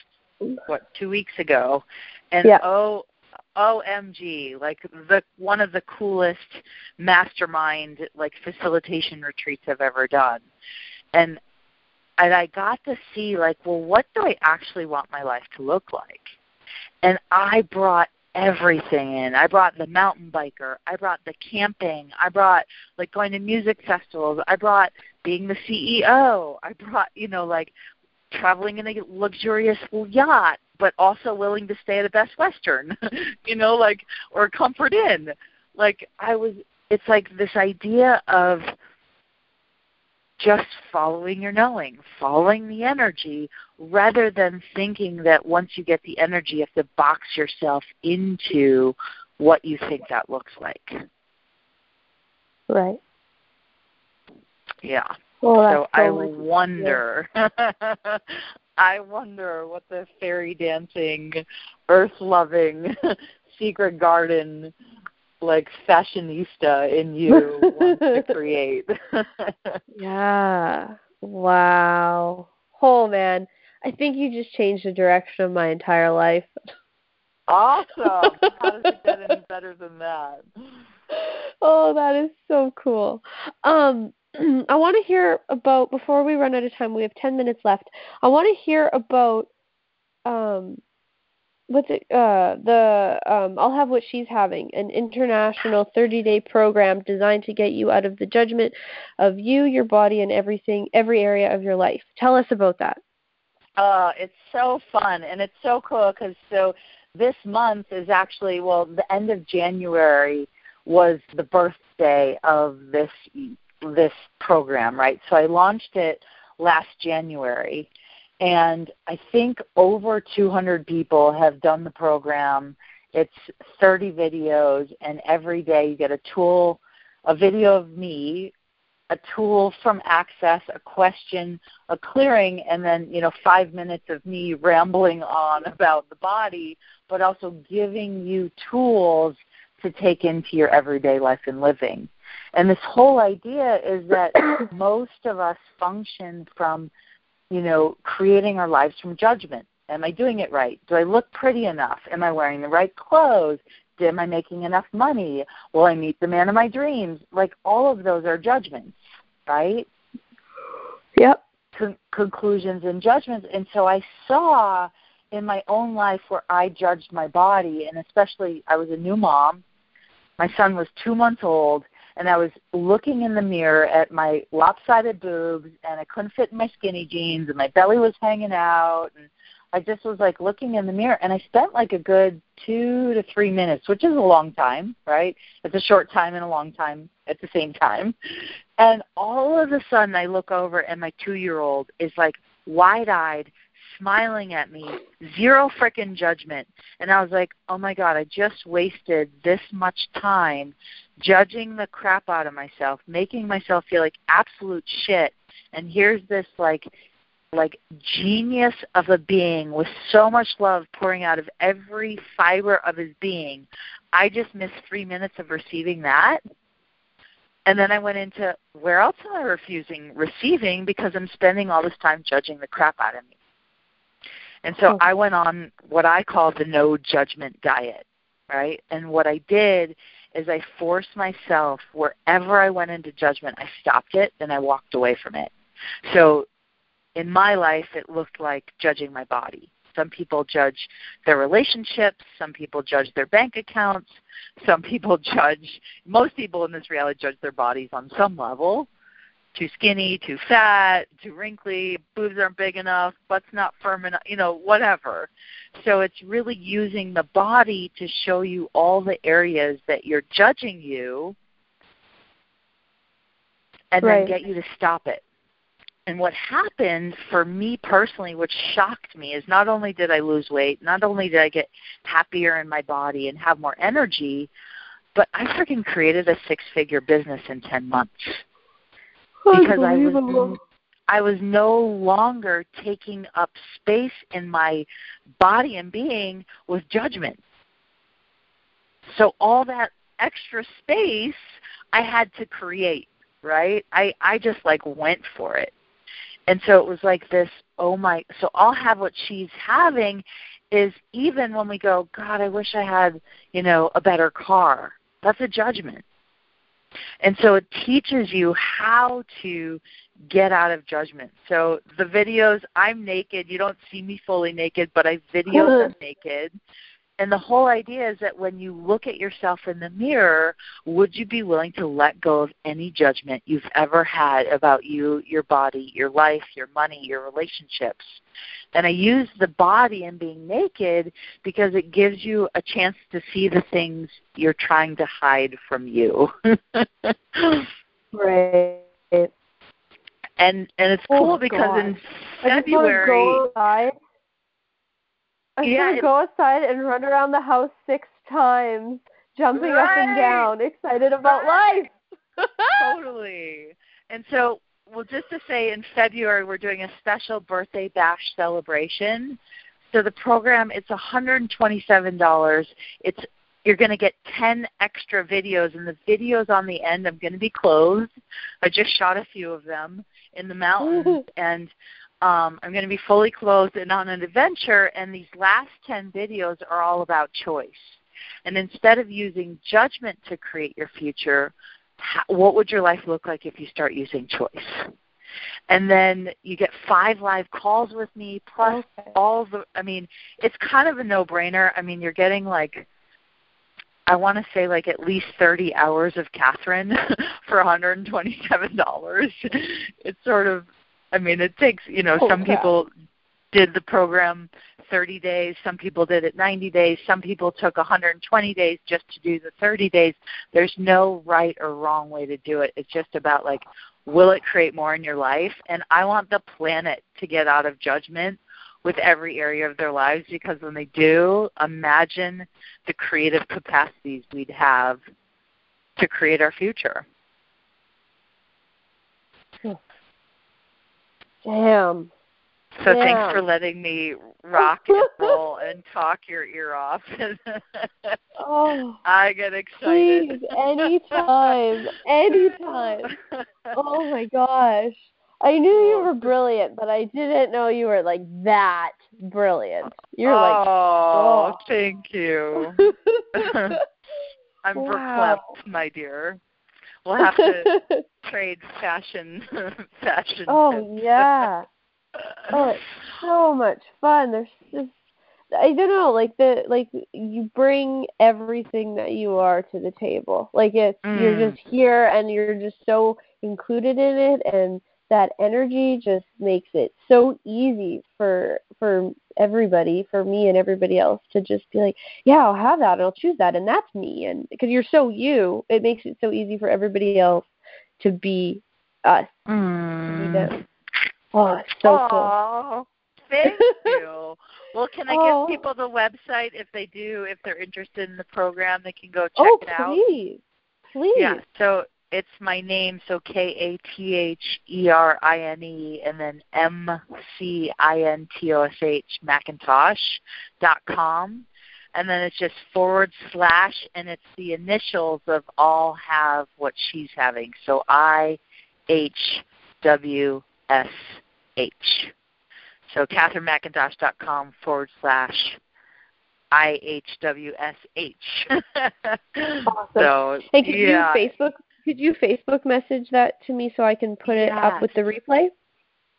Speaker 2: what two weeks ago, and
Speaker 1: yeah.
Speaker 2: oh OMG, like the one of the coolest mastermind like facilitation retreats I've ever done, and and I got to see like well what do I actually want my life to look like and I brought everything in. I brought the mountain biker. I brought the camping. I brought like going to music festivals. I brought being the CEO. I brought, you know, like traveling in a luxurious yacht, but also willing to stay at a Best Western, you know, like or Comfort Inn. Like I was it's like this idea of just following your knowing, following the energy, rather than thinking that once you get the energy, you have to box yourself into what you think that looks like.
Speaker 1: Right.
Speaker 2: Yeah.
Speaker 1: Well,
Speaker 2: so I wonder. I wonder what the fairy dancing, earth loving, secret garden like fashionista in you wants to create.
Speaker 1: yeah. Wow. Oh man. I think you just changed the direction of my entire life.
Speaker 2: Awesome. How does it get any better than that?
Speaker 1: Oh, that is so cool. Um, I want to hear about before we run out of time. We have ten minutes left. I want to hear about um, what's it? Uh, the um, I'll have what she's having an international 30-day program designed to get you out of the judgment of you, your body, and everything, every area of your life. Tell us about that.
Speaker 2: Uh, it's so fun and it's so cool because so this month is actually well the end of January was the birthday of this this program, right? So I launched it last January and I think over 200 people have done the program. It's 30 videos and every day you get a tool, a video of me a tool from Access, a question, a clearing, and then you know five minutes of me rambling on about the body, but also giving you tools to take into your everyday life and living. And this whole idea is that most of us function from, you know, creating our lives from judgment. Am I doing it right? Do I look pretty enough? Am I wearing the right clothes? Am I making enough money? Will I meet the man of my dreams? Like all of those are judgments right?
Speaker 1: Yep.
Speaker 2: Con- conclusions and judgments. And so I saw in my own life where I judged my body, and especially I was a new mom. My son was two months old, and I was looking in the mirror at my lopsided boobs, and I couldn't fit in my skinny jeans, and my belly was hanging out, and I just was like looking in the mirror, and I spent like a good two to three minutes, which is a long time, right? It's a short time and a long time at the same time. And all of a sudden, I look over, and my two year old is like wide eyed, smiling at me, zero frickin' judgment. And I was like, oh my God, I just wasted this much time judging the crap out of myself, making myself feel like absolute shit. And here's this like like genius of a being with so much love pouring out of every fiber of his being. I just missed three minutes of receiving that. And then I went into where else am I refusing receiving because I'm spending all this time judging the crap out of me. And so oh. I went on what I call the no judgment diet, right? And what I did is I forced myself wherever I went into judgment, I stopped it and I walked away from it. So in my life, it looked like judging my body. Some people judge their relationships. Some people judge their bank accounts. Some people judge, most people in this reality judge their bodies on some level. Too skinny, too fat, too wrinkly, boobs aren't big enough, butt's not firm enough, you know, whatever. So it's really using the body to show you all the areas that you're judging you and right. then get you to stop it and what happened for me personally, which shocked me, is not only did I lose weight, not only did I get happier in my body and have more energy, but I freaking created a six figure business in 10 months. Because I was I was no longer taking up space in my body and being with judgment. So all that extra space I had to create, right? I I just like went for it. And so it was like this, oh my, so I'll have what she's having is even when we go, God, I wish I had, you know, a better car. That's a judgment. And so it teaches you how to get out of judgment. So the videos, I'm naked. You don't see me fully naked, but I video them naked. And the whole idea is that when you look at yourself in the mirror, would you be willing to let go of any judgment you've ever had about you, your body, your life, your money, your relationships? And I use the body and being naked because it gives you a chance to see the things you're trying to hide from you.
Speaker 1: right.
Speaker 2: And and it's cool oh, because God. in February
Speaker 1: I'm yeah, gonna go outside and run around the house six times, jumping right. up and down, excited about right.
Speaker 2: life. totally. And so, well, just to say, in February we're doing a special birthday bash celebration. So the program it's $127. It's you're going to get 10 extra videos, and the videos on the end I'm going to be closed. I just shot a few of them in the mountains, and um, I'm going to be fully clothed and on an adventure, and these last 10 videos are all about choice. And instead of using judgment to create your future, how, what would your life look like if you start using choice? And then you get five live calls with me, plus okay. all the, I mean, it's kind of a no brainer. I mean, you're getting like, I want to say like at least 30 hours of Catherine for $127. It's sort of I mean, it takes, you know, oh, some crap. people did the program 30 days, some people did it 90 days, some people took 120 days just to do the 30 days. There's no right or wrong way to do it. It's just about like will it create more in your life? And I want the planet to get out of judgment with every area of their lives because when they do, imagine the creative capacities we'd have to create our future. Hmm.
Speaker 1: Damn.
Speaker 2: So thanks for letting me rock and roll and talk your ear off. oh, I get excited.
Speaker 1: Please, anytime, anytime. Oh my gosh. I knew you oh. were brilliant, but I didn't know you were like that brilliant. You're like,
Speaker 2: oh, oh. thank you. I'm wow. perplexed, my dear. We'll have to trade fashion fashion.
Speaker 1: Oh yeah. oh, it's so much fun. There's just I don't know, like the like you bring everything that you are to the table. Like it's mm. you're just here and you're just so included in it and that energy just makes it so easy for for everybody, for me and everybody else to just be like, yeah, I'll have that and I'll choose that and that's me and because you're so you, it makes it so easy for everybody else to be us.
Speaker 2: Mm.
Speaker 1: To be oh, so Aww, cool.
Speaker 2: Thank you. Well, can I oh. give people the website if they do, if they're interested in the program, they can go check
Speaker 1: oh,
Speaker 2: it out.
Speaker 1: Please. Please.
Speaker 2: Yeah. So it's my name, so K A T H E R I N E, and then M C I N T O S H McIntosh dot com, and then it's just forward slash, and it's the initials of all have what she's having, so I H W S H. So CatherineMcIntosh.com forward slash I H W S H.
Speaker 1: Awesome. So, hey, can yeah. you Facebook could you Facebook message that to me so I can put it up with the replay?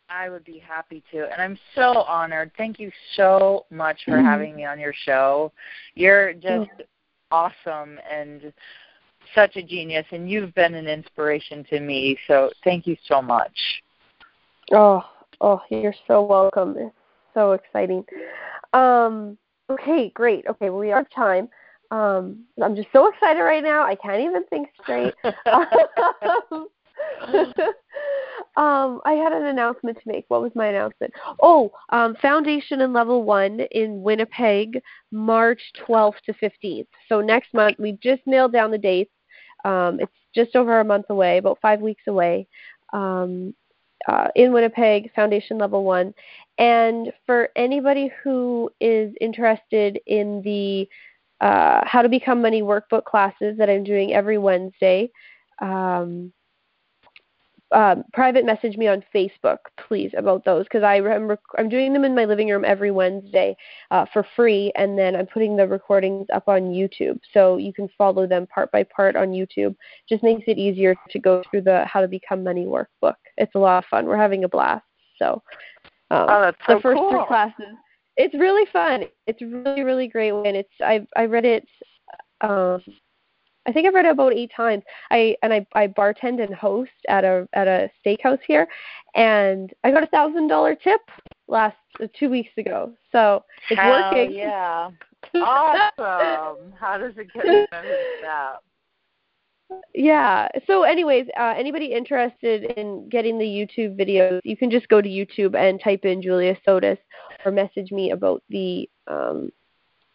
Speaker 2: I would be happy to. And I'm so honored. Thank you so much for mm-hmm. having me on your show. You're just awesome and such a genius and you've been an inspiration to me. So thank you so much.
Speaker 1: Oh, oh, you're so welcome. It's so exciting. Um okay, great. Okay, well, we are time. Um, I'm just so excited right now. I can't even think straight. um, I had an announcement to make. What was my announcement? Oh, um, Foundation and Level 1 in Winnipeg, March 12th to 15th. So next month, we just nailed down the dates. Um, it's just over a month away, about five weeks away. Um, uh, in Winnipeg, Foundation Level 1. And for anybody who is interested in the uh, how to become money workbook classes that I'm doing every Wednesday. Um, um, private message me on Facebook, please, about those because I remember I'm doing them in my living room every Wednesday uh, for free, and then I'm putting the recordings up on YouTube, so you can follow them part by part on YouTube. Just makes it easier to go through the How to Become Money workbook. It's a lot of fun. We're having a blast. So,
Speaker 2: um, oh, that's so
Speaker 1: the first
Speaker 2: cool.
Speaker 1: three classes it's really fun. It's really really great and it's I I read it um I think I've read it about eight times. I and I I bartend and host at a at a steakhouse here, and I got a thousand dollar tip last uh, two weeks ago. So it's
Speaker 2: Hell
Speaker 1: working.
Speaker 2: Yeah, awesome. How does it get that?
Speaker 1: yeah. So, anyways, uh, anybody interested in getting the YouTube videos, you can just go to YouTube and type in Julia Sotis or message me about the um,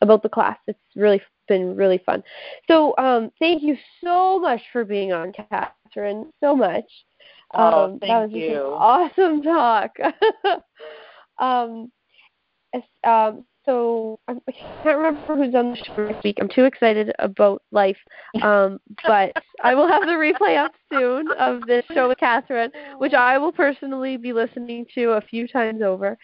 Speaker 1: about the class. It's really been really fun. So, um, thank you so much for being on, Catherine. So much.
Speaker 2: Oh,
Speaker 1: um,
Speaker 2: thank
Speaker 1: that was
Speaker 2: you.
Speaker 1: awesome talk. um, um, so I can't remember who's on the show next week. I'm too excited about life. Um, but I will have the replay up soon of this show with Catherine, which I will personally be listening to a few times over.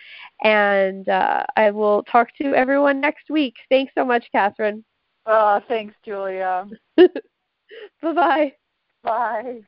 Speaker 1: And uh, I will talk to everyone next week. Thanks so much, Catherine.
Speaker 2: Oh, thanks, Julia.
Speaker 1: Bye-bye.
Speaker 2: Bye.